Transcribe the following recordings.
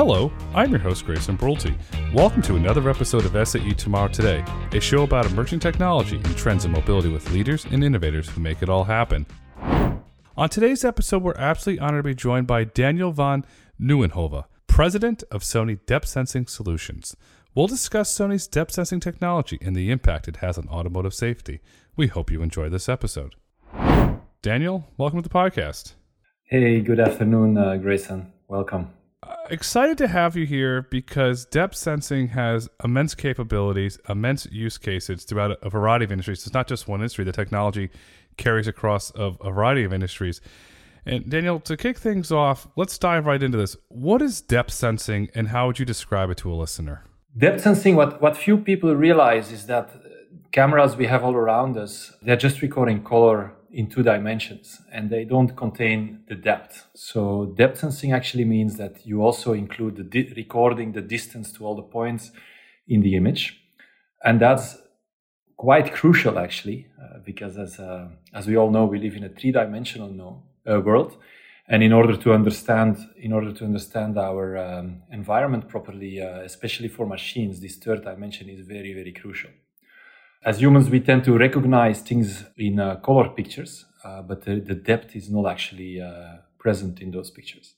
Hello, I'm your host, Grayson Brulte. Welcome to another episode of SAE Tomorrow Today, a show about emerging technology and trends in mobility with leaders and innovators who make it all happen. On today's episode, we're absolutely honored to be joined by Daniel Van Nieuwenhove, president of Sony Depth Sensing Solutions. We'll discuss Sony's depth sensing technology and the impact it has on automotive safety. We hope you enjoy this episode. Daniel, welcome to the podcast. Hey, good afternoon, uh, Grayson. Welcome. Excited to have you here because depth sensing has immense capabilities, immense use cases throughout a variety of industries. It's not just one industry. The technology carries across a, a variety of industries. And Daniel, to kick things off, let's dive right into this. What is depth sensing and how would you describe it to a listener? Depth sensing, what, what few people realize is that cameras we have all around us, they're just recording color in two dimensions and they don't contain the depth. So depth sensing actually means that you also include the di- recording the distance to all the points in the image. And that's quite crucial actually, uh, because as, uh, as we all know, we live in a three-dimensional no, uh, world and in order to understand in order to understand our um, environment properly uh, especially for machines this third dimension is very very crucial as humans we tend to recognize things in uh, color pictures uh, but the, the, depth is not actually uh, present in those pictures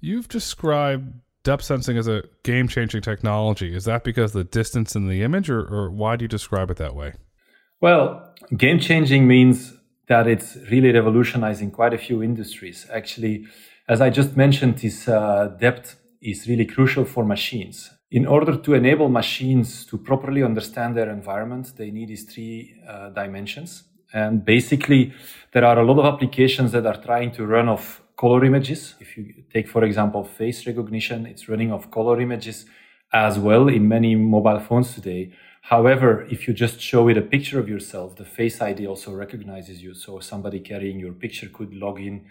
you've described depth sensing as a game-changing technology is that because the distance in the image or, or why do you describe it that way well game-changing means that it's really revolutionizing quite a few industries. Actually, as I just mentioned, this uh, depth is really crucial for machines. In order to enable machines to properly understand their environment, they need these three uh, dimensions. And basically, there are a lot of applications that are trying to run off color images. If you take, for example, face recognition, it's running off color images as well in many mobile phones today. However, if you just show it a picture of yourself, the Face ID also recognizes you. So somebody carrying your picture could log in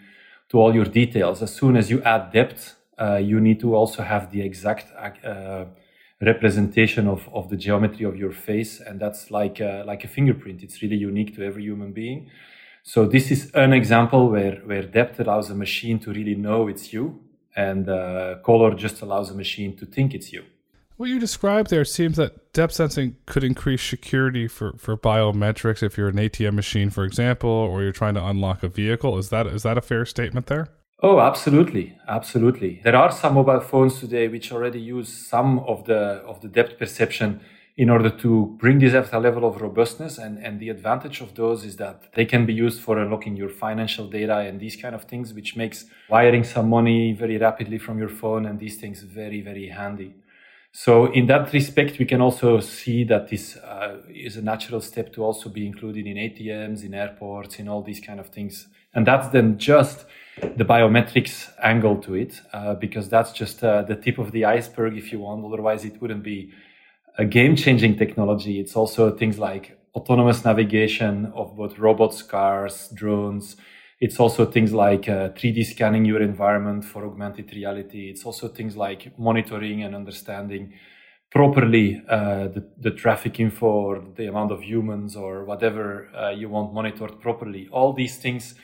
to all your details. As soon as you add depth, uh, you need to also have the exact uh, representation of, of the geometry of your face. And that's like a, like a fingerprint. It's really unique to every human being. So this is an example where, where depth allows a machine to really know it's you and uh, color just allows a machine to think it's you. What you described there seems that depth sensing could increase security for, for biometrics if you're an ATM machine, for example, or you're trying to unlock a vehicle. Is that is that a fair statement there? Oh, absolutely, absolutely. There are some mobile phones today which already use some of the of the depth perception in order to bring this at a level of robustness. And, and the advantage of those is that they can be used for unlocking your financial data and these kind of things, which makes wiring some money very rapidly from your phone and these things very, very handy. So in that respect, we can also see that this uh, is a natural step to also be included in ATMs, in airports, in all these kind of things. And that's then just the biometrics angle to it, uh, because that's just uh, the tip of the iceberg, if you want. Otherwise, it wouldn't be a game-changing technology. It's also things like autonomous navigation of both robots, cars, drones, it's also things like uh, 3D scanning your environment for augmented reality. It's also things like monitoring and understanding properly uh, the, the, traffic info or the amount of humans or whatever uh, you want monitored properly. All these things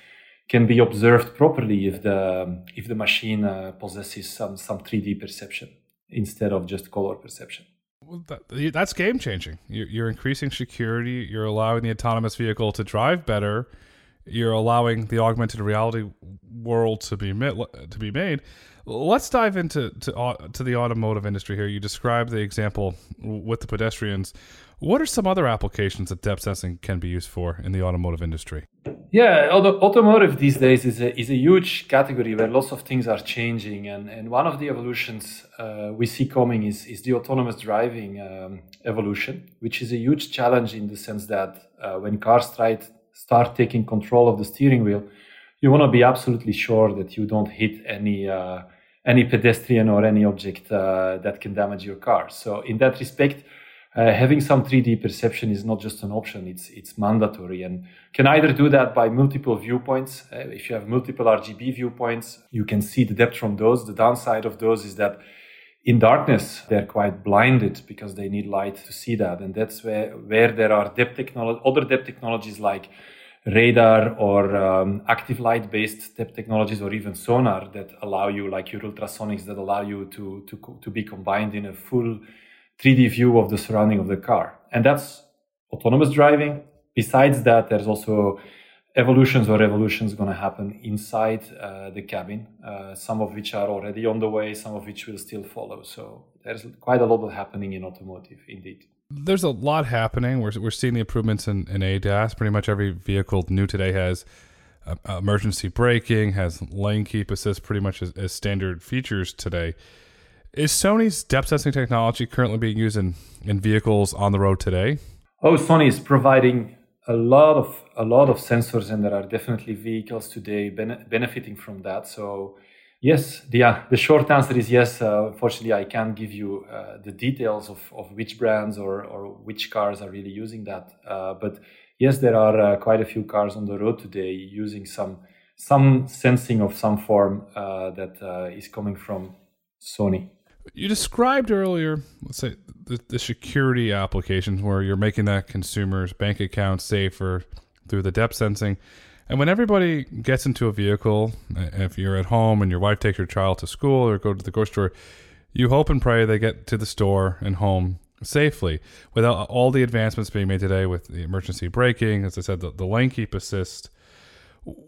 can be observed properly if the if the machine uh, possesses some some 3D perception instead of just color perception. Well, that, that's game changing. You're, you're increasing security. You're allowing the autonomous vehicle to drive better you're allowing the augmented reality world to be made, to be made. Let's dive into to, to the automotive industry here. You described the example with the pedestrians. What are some other applications that depth sensing can be used for in the automotive industry? Yeah, automotive these days is a, is a huge category where lots of things are changing. And, and one of the evolutions uh, we see coming is, is the autonomous driving um, evolution, which is a huge challenge in the sense that uh, when cars try start taking control of the steering wheel, you want to be absolutely sure that you don't hit any uh, any pedestrian or any object uh, that can damage your car. So in that respect, uh, having some 3D perception is not just an option; it's it's mandatory, and can either do that by multiple viewpoints. Uh, if you have multiple RGB viewpoints, you can see the depth from those. The downside of those is that in darkness they're quite blinded because they need light to see that and that's where where there are depth technology other depth technologies like radar or um, active light based depth technologies or even sonar that allow you, like your ultrasonics, that allow you to, to, to be combined in a full 3D view of the surrounding of the car. And that's autonomous driving. Besides that, there's also evolutions or revolutions going to happen inside uh, the cabin, uh, some of which are already on the way, some of which will still follow. So there's quite a lot happening in automotive, indeed. There's a lot happening. We're, we're seeing the improvements in, in ADAS. Pretty much every vehicle new today has uh, emergency braking, has lane keep assist, pretty much as, as standard features today. Is Sony's depth sensing technology currently being used in, in vehicles on the road today? Oh, Sony is providing a lot of a lot of sensors, and there are definitely vehicles today bene- benefiting from that. So, yes, the uh, the short answer is yes. Uh, unfortunately, I can't give you uh, the details of, of which brands or or which cars are really using that. Uh, but yes, there are uh, quite a few cars on the road today using some some sensing of some form uh, that is coming from Sony. You described earlier, let's say, the, the security applications where you're making that consumer's bank account safer through the depth sensing. And when everybody gets into a vehicle, uh, if you're at home and your wife takes your child to school or go to the grocery store, you hope and pray they get to the store and home safely without all the advancements being made today with the emergency braking, as I said, the, the lane keep assist,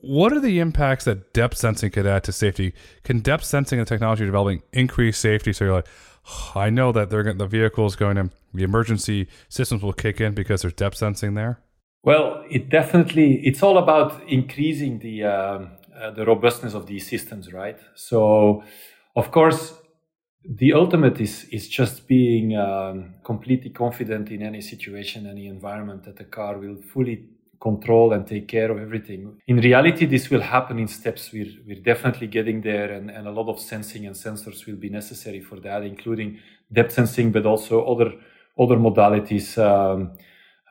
what are the impacts that depth sensing could add to safety? Can depth sensing and technology developing increase safety? So you're like, oh, I know that they're the vehicle is going to the emergency systems will kick in because there's depth sensing there. Well, it definitely it's all about increasing the um, uh, the robustness of these systems, right? So, of course, the ultimate is is just being um, completely confident in any situation, any environment that the car will fully control and take care of everything. In reality, this will happen in steps. We're, we're definitely getting there, and, and a lot of sensing and sensors will be necessary for that, including depth sensing, but also other other modalities um,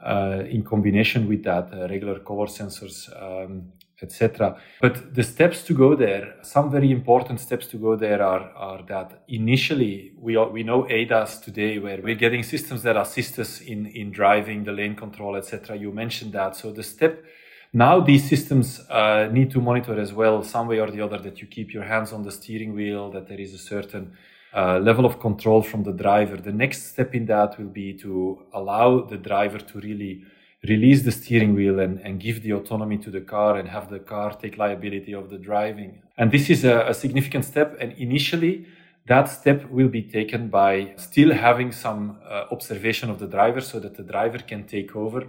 uh, in combination with that, uh, regular color sensors. Um, etc. But the steps to go there, some very important steps to go there are, are that initially we, are, we know ADAS today where we're getting systems that assist us in, in driving the lane control, etc. You mentioned that. So the step now these systems uh, need to monitor as well, some way or the other, that you keep your hands on the steering wheel, that there is a certain uh, level of control from the driver. The next step in that will be to allow the driver to really release the steering wheel and, and give the autonomy to the car and have the car take liability of the driving. And this is a, a significant step. And initially, that step will be taken by still having some uh, observation of the driver so that the driver can take over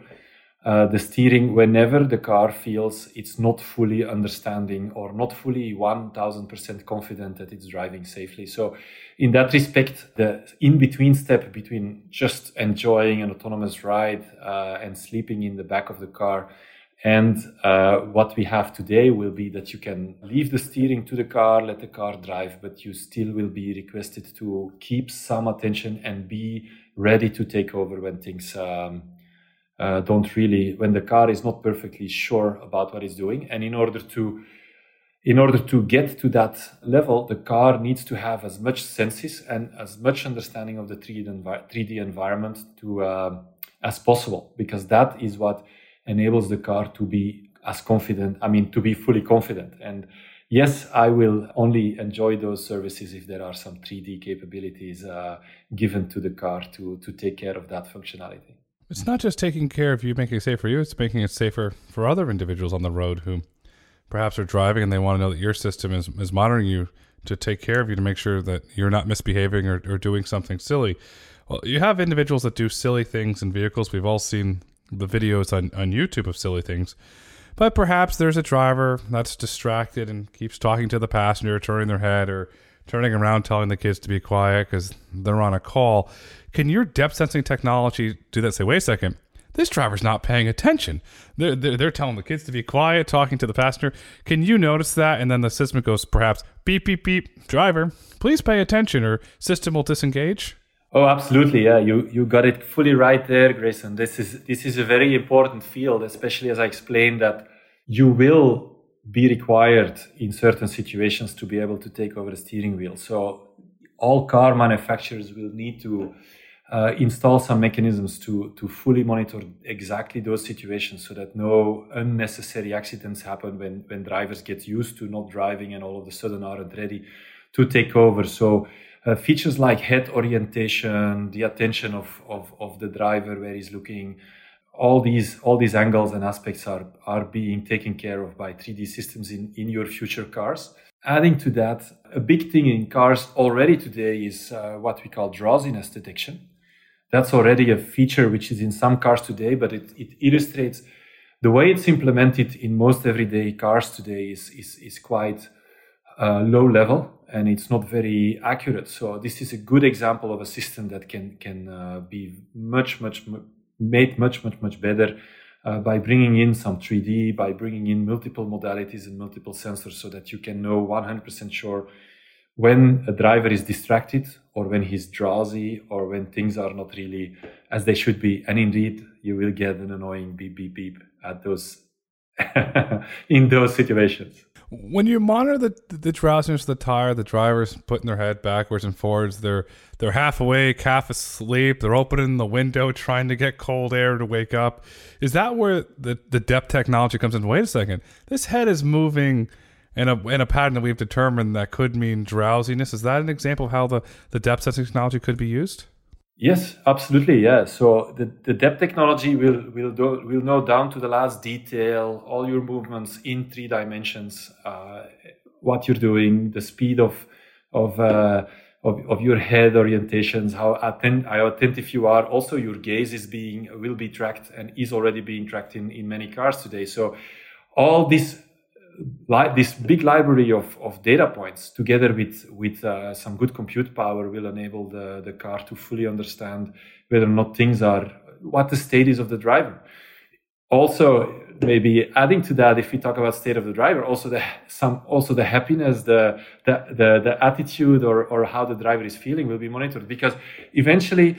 uh, the steering whenever the car feels it's not fully understanding or not fully 1000% confident that it's driving safely. So, in that respect, the in between step between just enjoying an autonomous ride uh, and sleeping in the back of the car and uh, what we have today will be that you can leave the steering to the car, let the car drive, but you still will be requested to keep some attention and be ready to take over when things um, uh, don't really when the car is not perfectly sure about what it's doing. And in order to in order to get to that level the car needs to have as much senses and as much understanding of the 3d, envi- 3D environment to uh, as possible because that is what enables the car to be as confident i mean to be fully confident. And yes i will only enjoy those services if there are some 3d capabilities uh, given to the car to to take care of that functionality it's not just taking care of you, making it safe for you. It's making it safer for other individuals on the road who perhaps are driving and they want to know that your system is, is monitoring you to take care of you to make sure that you're not misbehaving or, or doing something silly. Well, you have individuals that do silly things in vehicles. We've all seen the videos on, on YouTube of silly things. But perhaps there's a driver that's distracted and keeps talking to the passenger, turning their head, or turning around telling the kids to be quiet because they're on a call. Can your depth sensing technology do that? Say, wait a second, this driver's not paying attention. They're, they're, they're, telling the kids to be quiet, talking to the passenger. Can you notice that? And then the system goes, perhaps, beep, beep, beep, driver, please pay attention, or system will disengage. Oh, absolutely. Yeah, you, you got it fully right there, Grayson. This is, this is a very important field, especially as I explained that you will be required in certain situations to be able to take over the steering wheel. So all car manufacturers will need to uh, install some mechanisms to to fully monitor exactly those situations so that no unnecessary accidents happen when when drivers get used to not driving and all of a sudden aren't ready to take over. So uh, features like head orientation, the attention of, of, of the driver where he's looking, all these all these angles and aspects are are being taken care of by 3D systems in, in your future cars. Adding to that, a big thing in cars already today is uh, what we call drowsiness detection. That's already a feature which is in some cars today, but it, it illustrates the way it's implemented in most everyday cars today is, is, is quite uh, low level and it's not very accurate. So this is a good example of a system that can can uh, be much much made much much much better uh, by bringing in some 3D, by bringing in multiple modalities and multiple sensors, so that you can know 100% sure when a driver is distracted or when he's drowsy or when things are not really as they should be. And indeed, you will get an annoying beep beep beep at those in those situations when you monitor the the drowsiness of the tire, the driver's putting their head backwards and forwards. They're they're half awake, half asleep. They're opening the window, trying to get cold air to wake up. Is that where the the depth technology comes in? Wait a second, this head is moving in a in a pattern that we've determined that could mean drowsiness. Is that an example of how the the depth sensing technology could be used? Yes, absolutely. Yeah. So the, the depth technology will will do, will know down to the last detail all your movements in three dimensions, uh, what you're doing, the speed of of, uh, of of your head orientations, how attent how attentive you are. Also, your gaze is being will be tracked and is already being tracked in in many cars today. So all this li- this big library of, of data points together with with uh, some good compute power will enable the, the car to fully understand whether or not things are what the state is of the driver. Also maybe adding to that if we talk about state of the driver also the some also the happiness the the the, the attitude or, or how the driver is feeling will be monitored. Because eventually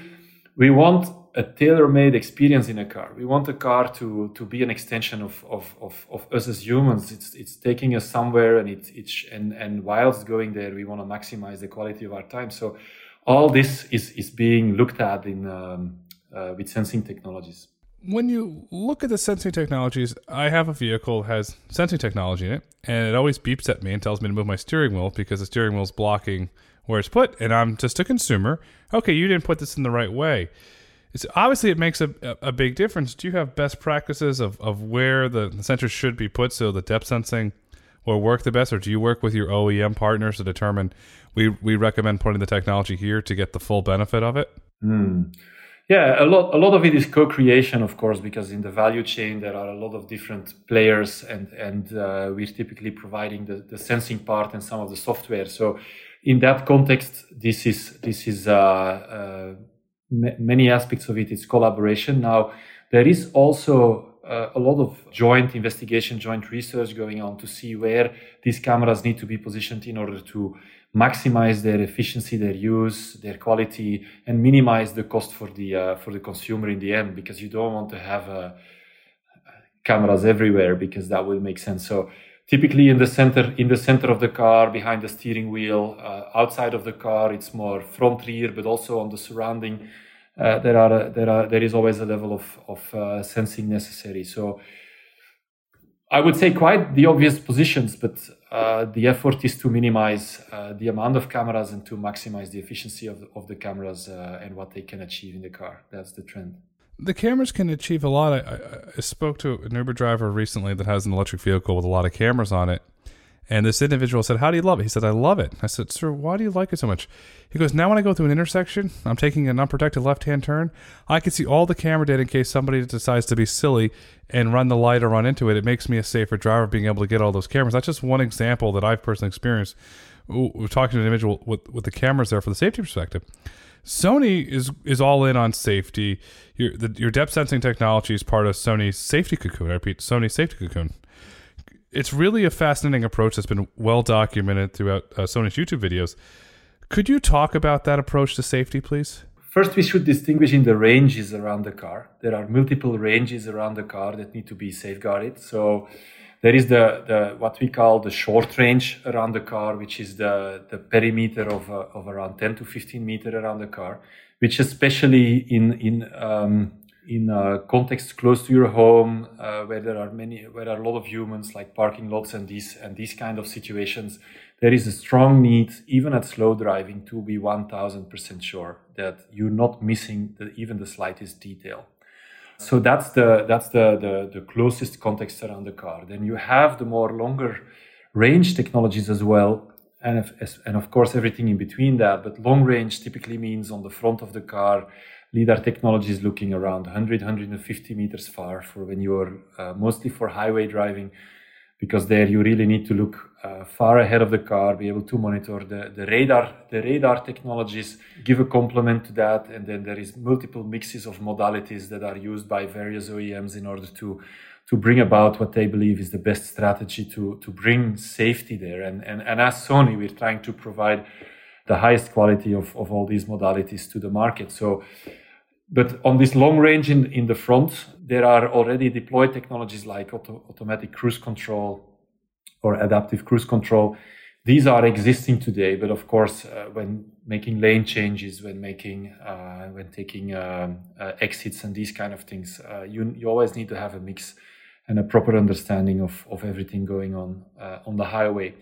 we want a tailor-made experience in a car. We want a car to to be an extension of of of, of us as humans. It's it's taking us somewhere, and it's it's and and whilst going there, we want to maximize the quality of our time. So all this is is being looked at in um, uh, with sensing technologies. When you look at the sensing technologies, I have a vehicle has sensing technology in it, and it always beeps at me and tells me to move my steering wheel because the steering wheel is blocking where it's put, and I'm just a consumer. Okay, you didn't put this in the right way it's obviously it makes a, a big difference. Do you have best practices of, of where the, sensors should be put so the depth sensing will work the best, or do you work with your OEM partners to determine we we recommend putting the technology here to get the full benefit of it? Mm. Yeah, a lot a lot of it is co-creation, of course, because in the value chain there are a lot of different players, and and uh, we're typically providing the, the sensing part and some of the software. So in that context, this is this is uh, uh, many aspects of it is collaboration. Now, there is also uh, a lot of joint investigation, joint research going on to see where these cameras need to be positioned in order to maximize their efficiency, their use, their quality, and minimize the cost for the uh, for the consumer in the end. Because you don't want to have uh, cameras everywhere, because that will make sense. So typically in the center in the center of the car behind the steering wheel uh, outside of the car it's more front rear but also on the surrounding uh, there are there are there is always a level of of uh, sensing necessary so I would say quite the obvious positions, but uh, the effort is to minimize uh, the amount of cameras and to maximize the efficiency of the, of the cameras uh, and what they can achieve in the car. That's the trend the cameras can achieve a lot. I, I, spoke to an Uber driver recently that has an electric vehicle with a lot of cameras on it. And this individual said, How do you love it? He said, I love it. I said, Sir, why do you like it so much? He goes, Now when I go through an intersection, I'm taking an unprotected left hand turn, I can see all the camera data in case somebody decides to be silly and run the light or run into it. It makes me a safer driver being able to get all those cameras. That's just one example that I've personally experienced. We're talking to an individual with, with the cameras there for the safety perspective. Sony is is all in on safety. Your the, your depth sensing technology is part of Sony's safety cocoon. I repeat, Sony's safety cocoon. It's really a fascinating approach that's been well documented throughout uh, Sony's YouTube videos. Could you talk about that approach to safety, please? First, we should distinguish in the ranges around the car. There are multiple ranges around the car that need to be safeguarded. So there is the, the what we call the short range around the car, which is the, the perimeter of, uh, of around 10 to 15 meter around the car, which especially in in um, in a context close to your home, uh, where there are many, where there are a lot of humans, like parking lots and these and these kind of situations, there is a strong need, even at slow driving, to be 1000% sure that you're not missing the, even the slightest detail. So that's the that's the, the the closest context around the car. Then you have the more longer range technologies as well, and if, and of course everything in between that. But long range typically means on the front of the car lidar technology is looking around 100 150 meters far for when you're uh, mostly for highway driving because there you really need to look uh, far ahead of the car be able to monitor the, the radar the radar technologies give a complement to that and then there is multiple mixes of modalities that are used by various OEMs in order to to bring about what they believe is the best strategy to to bring safety there. And and, and as Sony we're trying to provide the highest quality of, of all these modalities to the market. So but on this long range in, in the front, there are already deployed technologies like auto, automatic cruise control or adaptive cruise control. These are existing today, but of course, uh, when making lane changes, when making, uh, when taking um, uh, exits and these kind of things, uh, you you always need to have a mix and a proper understanding of of everything going on uh, on the highway.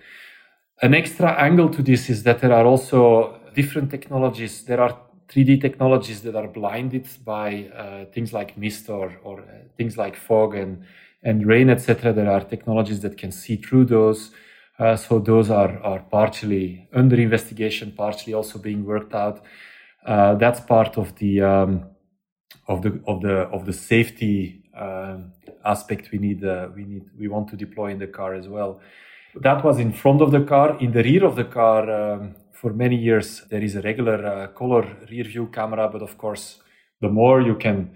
An extra angle to this is that there are also different technologies. There are 3D technologies that are blinded by uh, things like mist or, or uh, things like fog and, and rain, etc. There are technologies that can see through those. Uh, so those are, are partially under investigation, partially also being worked out. Uh, that's part of the um, of the of the of the safety um, aspect we need uh, we need we want to deploy in the car as well. That was in front of the car. In the rear of the car, um, for many years there is a regular uh, color rear view camera, but of course, the more you can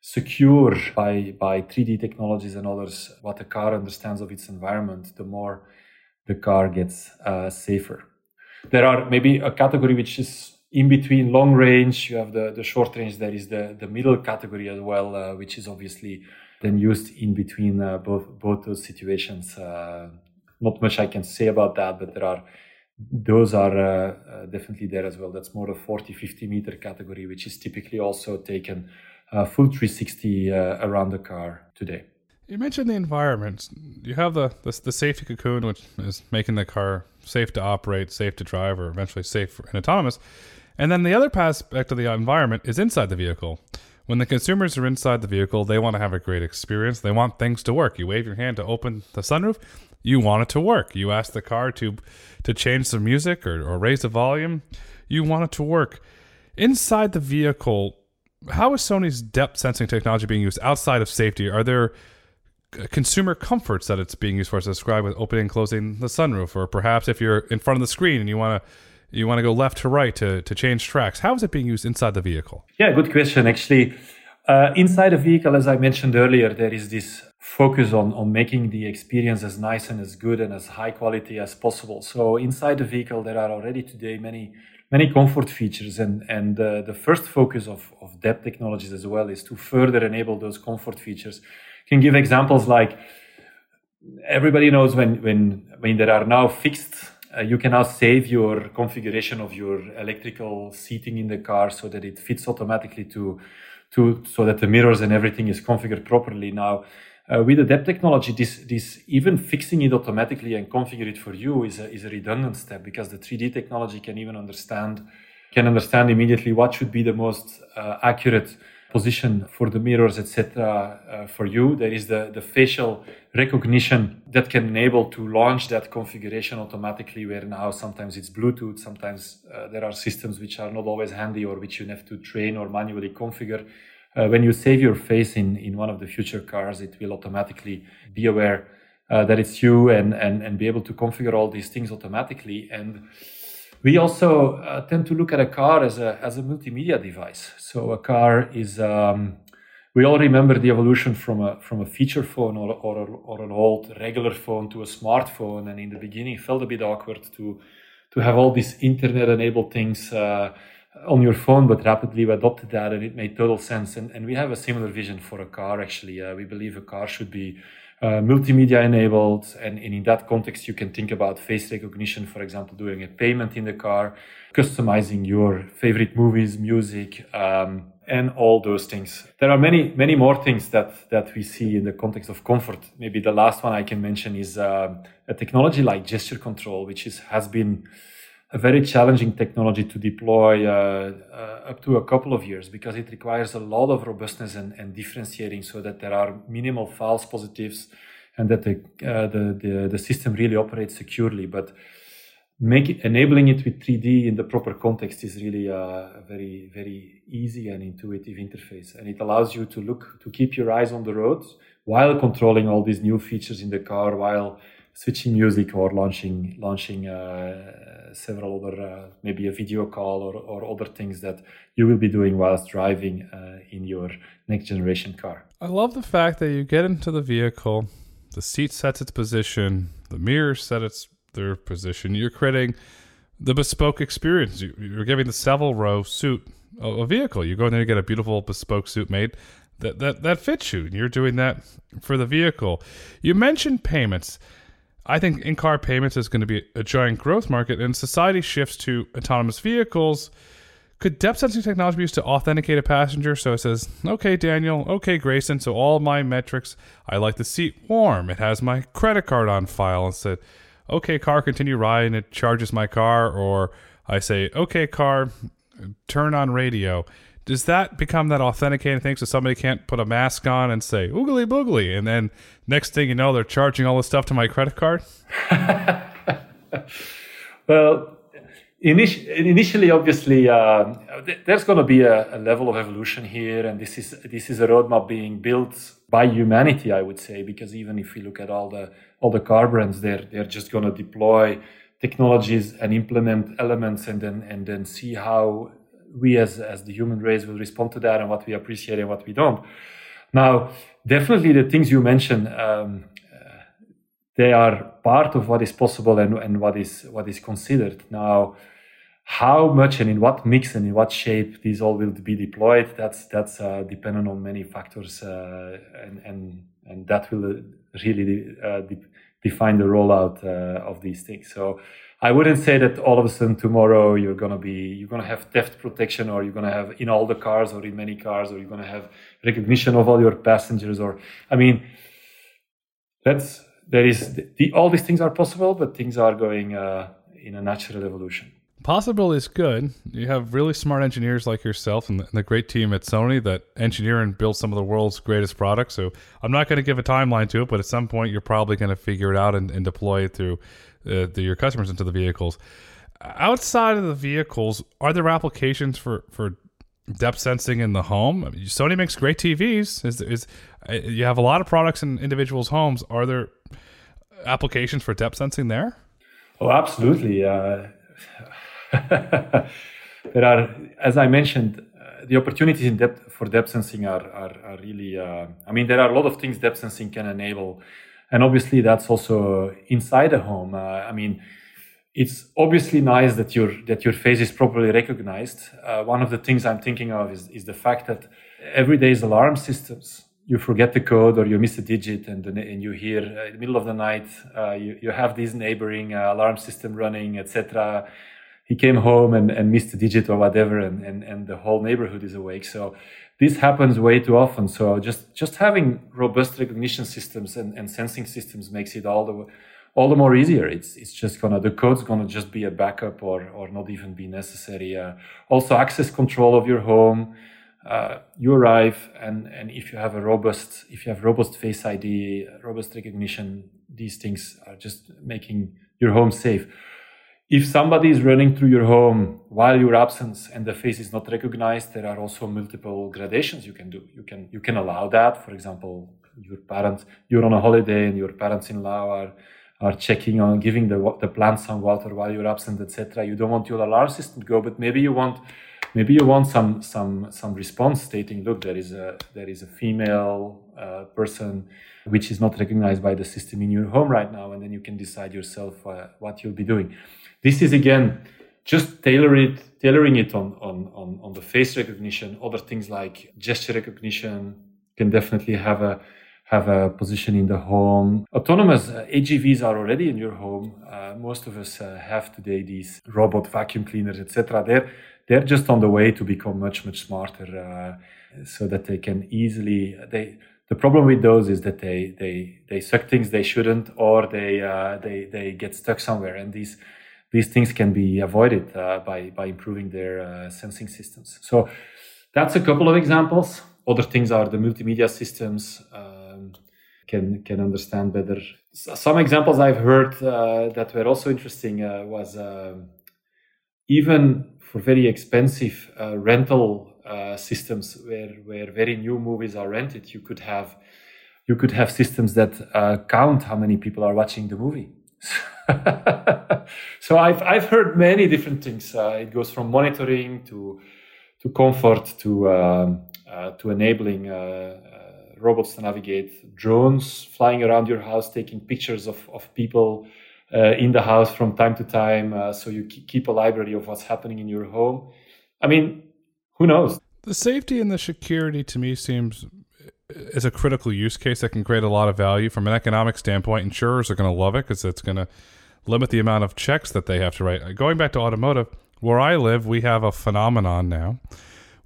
secure by by 3D technologies and others what the car understands of its environment, the more the car gets uh, safer. There are maybe a category which is in between long range. You have the the short range. There is the the middle category as well, uh, which is obviously then used in between uh, both both those situations. Uh, not much I can say about that, but there are those are uh, uh, definitely there as well. That's more a 40, 50 meter category, which is typically also taken full 360 uh, around the car today. You mentioned the environment. You have the, the, the safety cocoon, which is making the car safe to operate, safe to drive, or eventually safe and autonomous. And then the other aspect of the environment is inside the vehicle. When the consumers are inside the vehicle, they want to have a great experience. They want things to work. You wave your hand to open the sunroof, you want it to work. You ask the car to to change the music or, or raise the volume. You want it to work. Inside the vehicle, how is Sony's depth sensing technology being used outside of safety? Are there uh, consumer comforts that it's being used for, as described with opening and closing the sunroof, or perhaps if you're in front of the screen and you want to you want to go left to right to, to change tracks. How is it being used inside the vehicle? Yeah, good question. Actually, uh, inside the vehicle, as I mentioned earlier, there is this focus on, on making the experience as nice and as good and as high quality as possible. So inside the vehicle, there are already today many many comfort features, and and uh, the first focus of of depth technologies as well is to further enable those comfort features. Can give examples like everybody knows when when when there are now fixed. Uh, you can now save your configuration of your electrical seating in the car so that it fits automatically to to so that the mirrors and everything is configured properly now uh, with the depth technology, this, this even fixing it automatically and configure it for you is a, is a redundant step because the 3D technology can even understand can understand immediately what should be the most uh, accurate position for the mirrors, etc. Uh, for you. There is the, the facial recognition that can enable to launch that configuration automatically. Where now sometimes it's Bluetooth, sometimes uh, there are systems which are not always handy or which you have to train or manually configure uh, when you save your face in, in one of the future cars, it will automatically be aware uh, that it's you and, and, and be able to configure all these things automatically. And we also uh, tend to look at a car as a, as a multimedia device. So a car is, um, we all remember the evolution from a, from a feature phone or, or, or an old regular phone to a smartphone. And in the beginning, it felt a bit awkward to, to have all these internet enabled things uh, on your phone, but rapidly we adopted that and it made total sense. And, and we have a similar vision for a car, actually. Uh, we believe a car should be uh, multimedia enabled. And, and in that context, you can think about face recognition, for example, doing a payment in the car, customizing your favorite movies, music, um, and all those things. There are many, many more things that, that we see in the context of comfort. Maybe the last one I can mention is uh, a technology like gesture control, which is, has been a very challenging technology to deploy uh, uh, up to a couple of years because it requires a lot of robustness and, and differentiating so that there are minimal false positives and that the, uh, the, the, the, system really operates securely. But it, enabling it with 3D in the proper context is really a very, very easy and intuitive interface. And it allows you to look, to keep your eyes on the road while controlling all these new features in the car, while switching music or launching, launching uh, several other, uh, maybe a video call or, or other things that you will be doing whilst driving uh, in your next generation car. I love the fact that you get into the vehicle, the seat sets its position, the mirrors set its their position. You're creating the bespoke experience. You're giving the Savile Row suit a vehicle. You go in there, you get a beautiful bespoke suit made that that that fits you. You're doing that for the vehicle. You mentioned payments. I think in car payments is going to be a giant growth market, and society shifts to autonomous vehicles. Could depth sensing technology be used to authenticate a passenger? So it says, okay, Daniel, okay, Grayson, so all my metrics, I like the seat warm. It has my credit card on file. And said, okay, car, continue riding. It charges my car. Or I say, okay, car, turn on radio does that become that authenticating thing so somebody can't put a mask on and say oogly boogly and then next thing you know they're charging all this stuff to my credit card? Well initially obviously uh, there's going to be a, a, level of evolution here and this is this is a roadmap being built by humanity i would say because even if we look at all the all the car brands they're they're just going to deploy technologies and implement elements and then and then see how we as, as the human race will respond to that and what we appreciate and what we don't. Now, definitely the things you mentioned, um, uh, they are part of what is possible and, and what is what is considered. Now, how much and in what mix and in what shape these all will be deployed, that's that's uh, dependent on many factors, uh, and, and and that will really uh, de- define the rollout uh, of these things. So I wouldn't say that all of a sudden tomorrow you're gonna be you're gonna have theft protection or you're gonna have in all the cars or in many cars or you're gonna have recognition of all your passengers or I mean that's there is the, all these things are possible but things are going uh, in a natural evolution. Possible is good. You have really smart engineers like yourself and the, great team at Sony that engineer and build some of the world's greatest products. So I'm not going to give a timeline to it, but at some point you're probably going to figure it out and, and deploy it through uh, the, your customers into the vehicles. Outside of the vehicles, are there applications for for depth sensing in the home? I mean, Sony makes great TVs. Is is uh, you have a lot of products in individuals' homes? Are there applications for depth sensing there? Oh, absolutely. Uh, there are, as I mentioned, uh, the opportunities in depth for depth sensing are are, are really. Uh, I mean, there are a lot of things depth sensing can enable and obviously that's also inside a home. Uh, I mean, it's obviously nice that your that your face is properly recognized. Uh, one of the things I'm thinking of is, is the fact that every day's alarm systems, you forget the code or you miss a digit, and and you hear uh, in the middle of the night uh, you you have this neighboring alarm system running, etc. He came home and, and missed a digit or whatever, and, and, and the whole neighborhood is awake. So this happens way too often. So just just having robust recognition systems and, and sensing systems makes it all the all the more easier. It's it's just gonna the code's gonna just be a backup or or not even be necessary. Uh, also, access control of your home. Uh, you arrive, and and if you have a robust if you have robust Face ID, robust recognition, these things are just making your home safe if somebody is running through your home while you're absent and the face is not recognized, there are also multiple gradations you can do. You can you can allow that. For example, your parents you're on a holiday and your parents-in-law are are checking on giving the the plants some water while you're absent, etc. You don't want your alarm system to go, but maybe you want maybe you want some some some response stating, look, there is a there is a female uh, person which is not recognized by the system in your home right now, and then you can decide yourself uh, what you'll be doing. This is again just tailor it, tailoring it on, on, on, on the face recognition. Other things like gesture recognition can definitely have a have a position in the home. Autonomous uh, AGVs are already in your home. Uh, most of us uh, have today these robot vacuum cleaners, etc. They're they're just on the way to become much much smarter, uh, so that they can easily they. The problem with those is that they they they suck things they shouldn't, or they uh, they they get stuck somewhere, and these these things can be avoided uh, by by improving their sensing systems. So that's a couple of examples. Other things are the multimedia systems can can understand better. Some examples I've heard uh, that were also interesting uh, was um, even for very expensive uh, rental uh, systems where where very new movies are rented, you could have you could have systems that uh, count how many people are watching the movie. so I've I've heard many different things. Uh, it goes from monitoring to to comfort to um, to enabling robots to navigate, drones flying around your house, taking pictures of, of people uh, in the house from time to time. Uh, so you keep a library of what's happening in your home. I mean, who knows? The safety and the security to me seems is a critical use case that can create a lot of value from an economic standpoint. Insurers are going to love it because it's going to limit the amount of checks that they have to write. Going back to automotive, where I live, we have a phenomenon now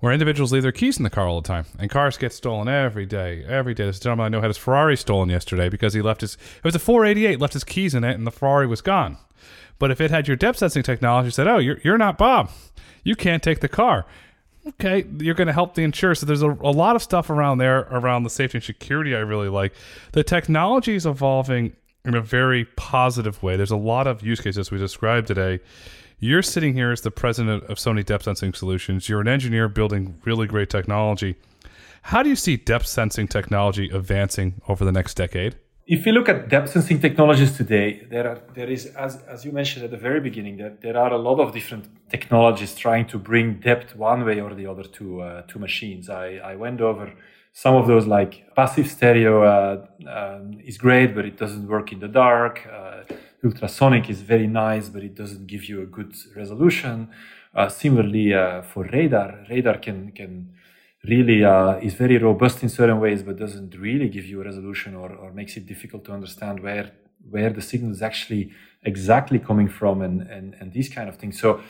where individuals leave their keys in the car all the time, and cars get stolen every day. Every day, this gentleman I know had his Ferrari stolen yesterday because he left his. It was a 488, left his keys in it, and the Ferrari was gone. But if it had your depth sensing technology, said, "Oh, you're you're not Bob, you can't take the car." Okay, you're going to help the insurer. So there's a, a lot of stuff around there around the safety and security I really like. The technology is evolving in a very positive way. There's a lot of use cases we described today you're sitting here as the president of Sony Depth Sensing Solutions. You're an engineer building really great technology. How do you see depth sensing technology advancing over the next decade? If you look at depth sensing technologies today, there are there is as as you mentioned at the very beginning, there, there are a lot of different technologies trying to bring depth one way or the other to uh, to machines. I, I went over some of those like passive stereo uh, um, is great, but it doesn't work in the dark. Uh, ultrasonic is very nice, but it doesn't give you a good resolution. Uh, similarly, uh, for radar, radar can can really uh, is very robust in certain ways, but doesn't really give you a resolution or, or makes it difficult to understand where where the signal is actually exactly coming from and, and, and these kind of things. So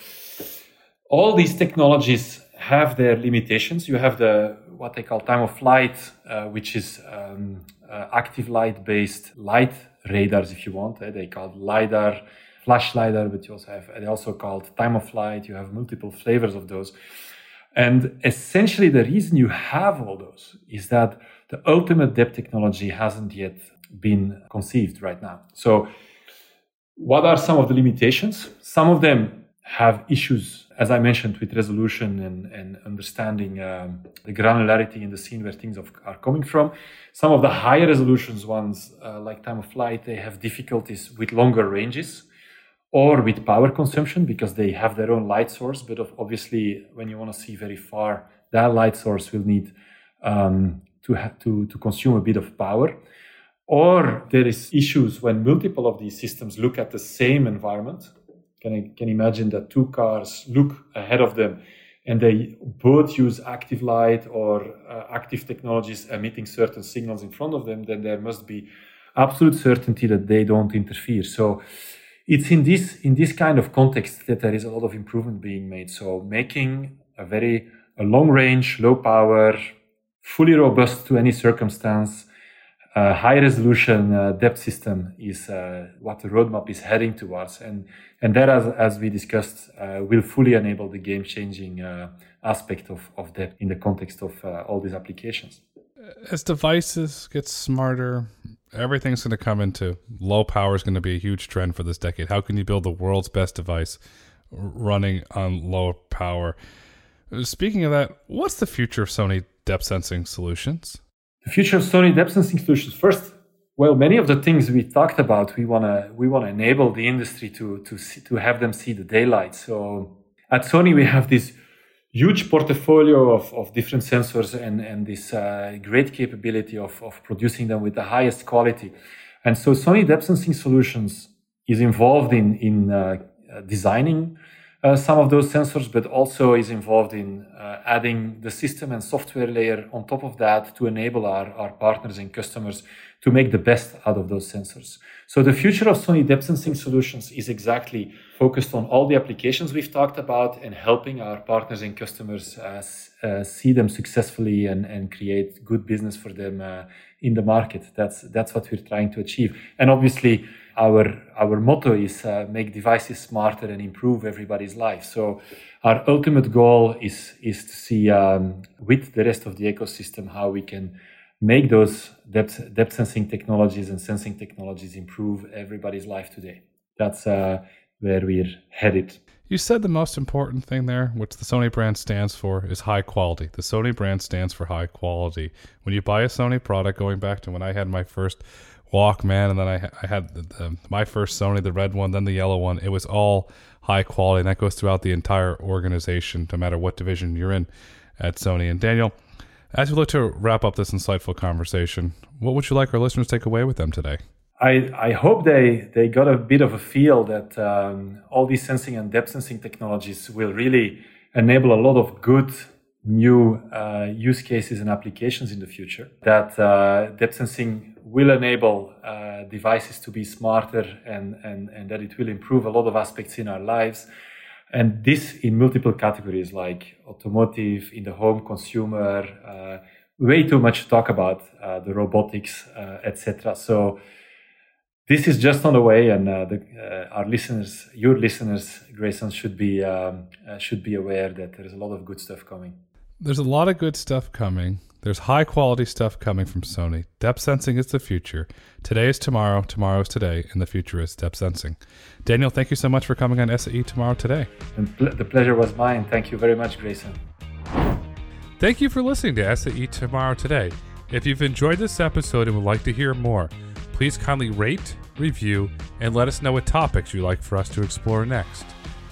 all these technologies have their limitations. You have the what they call time of flight, uh, which is um, uh, active light based light radars, if you want. Eh? They called lidar, flash lidar, but you also have they also called time of flight. You have multiple flavors of those. And essentially, the reason you have all those is that the ultimate depth technology hasn't yet been conceived right now. So, what are some of the limitations? Some of them have issues, as I mentioned, with resolution and, and understanding um, the granularity in the scene where things are coming from. Some of the higher resolutions ones, uh, like time of flight, they have difficulties with longer ranges or with power consumption because they have their own light source. But obviously, when you want to see very far, that light source will need um, to, have to, to consume a bit of power. Or there is issues when multiple of these systems look at the same environment can can imagine that two cars look ahead of them and they both use active light or uh, active technologies emitting certain signals in front of them, then there must be absolute certainty that they don't interfere. So it's in this in this kind of context that there is a lot of improvement being made. So making a very a long range, low power, fully robust to any circumstance, uh, high resolution uh, depth system is uh, what the roadmap is heading towards, and and that, as, as we discussed, uh, will fully enable the game changing uh, aspect of, of depth in the context of uh, all these applications. As devices get smarter, everything's going to come into low power is going to be a huge trend for this decade. How can you build the world's best device running on low power? Speaking of that, what's the future of Sony depth sensing solutions? The future of Sony depth sensing solutions. First, well, many of the things we talked about, we wanna we wanna enable the industry to to see, to have them see the daylight. So at Sony, we have this huge portfolio of, of different sensors and and this uh, great capability of of producing them with the highest quality. And so Sony depth sensing solutions is involved in in uh, designing uh, some of those sensors, but also is involved in uh, adding the system and software layer on top of that to enable our, our partners and customers to make the best out of those sensors. So the future of Sony depth sensing solutions is exactly focused on all the applications we've talked about and helping our partners and customers uh, uh, see them successfully and, and create good business for them uh, in the market. That's that's what we're trying to achieve. And obviously, our our motto is uh, make devices smarter and improve everybody's life. So our ultimate goal is is to see um, with the rest of the ecosystem how we can make those depth depth sensing technologies and sensing technologies improve everybody's life today. That's uh, where we're headed. You said the most important thing there, which the Sony brand stands for, is high quality. The Sony brand stands for high quality. When you buy a Sony product, going back to when I had my first Walkman, and then I, I had the, the, my first Sony, the red one, then the yellow one. It was all high quality, and that goes throughout the entire organization, no matter what division you're in at Sony. And Daniel, as we look to wrap up this insightful conversation, what would you like our listeners to take away with them today? I, I hope they, they got a bit of a feel that um, all these sensing and depth sensing technologies will really enable a lot of good new uh, use cases and applications in the future. That uh, depth sensing will enable uh, devices to be smarter and, and, and that it will improve a lot of aspects in our lives. And this in multiple categories like automotive, in the home, consumer, uh, way too much to talk about uh, the robotics, uh, etc. So this is just on the way, and uh, the, uh, our listeners, your listeners, Grayson, should be um, should be aware that there is a lot of good stuff coming. There's a lot of good stuff coming. There's high quality stuff coming from Sony. Depth sensing is the future. Today is tomorrow, tomorrow is today, and the future is depth sensing. Daniel, thank you so much for coming on SAE Tomorrow Today. And pl- the pleasure was mine. Thank you very much, Grayson. Thank you for listening to SAE Tomorrow Today. If you've enjoyed this episode and would like to hear more, please kindly rate, review, and let us know what topics you'd like for us to explore next.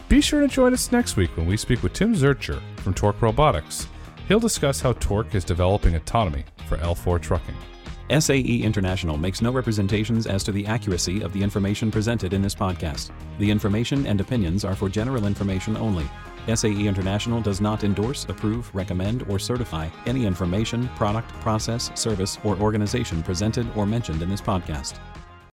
Be sure to join us next week when we speak with Tim Zurcher from Torc Robotics. He'll discuss how Torc is developing autonomy for L4 trucking. SAE International makes no representations as to the accuracy of the information presented in this podcast. The information and opinions are for general information only. SAE International does not endorse, approve, recommend, or certify any information, product, process, service, or organization presented or mentioned in this podcast.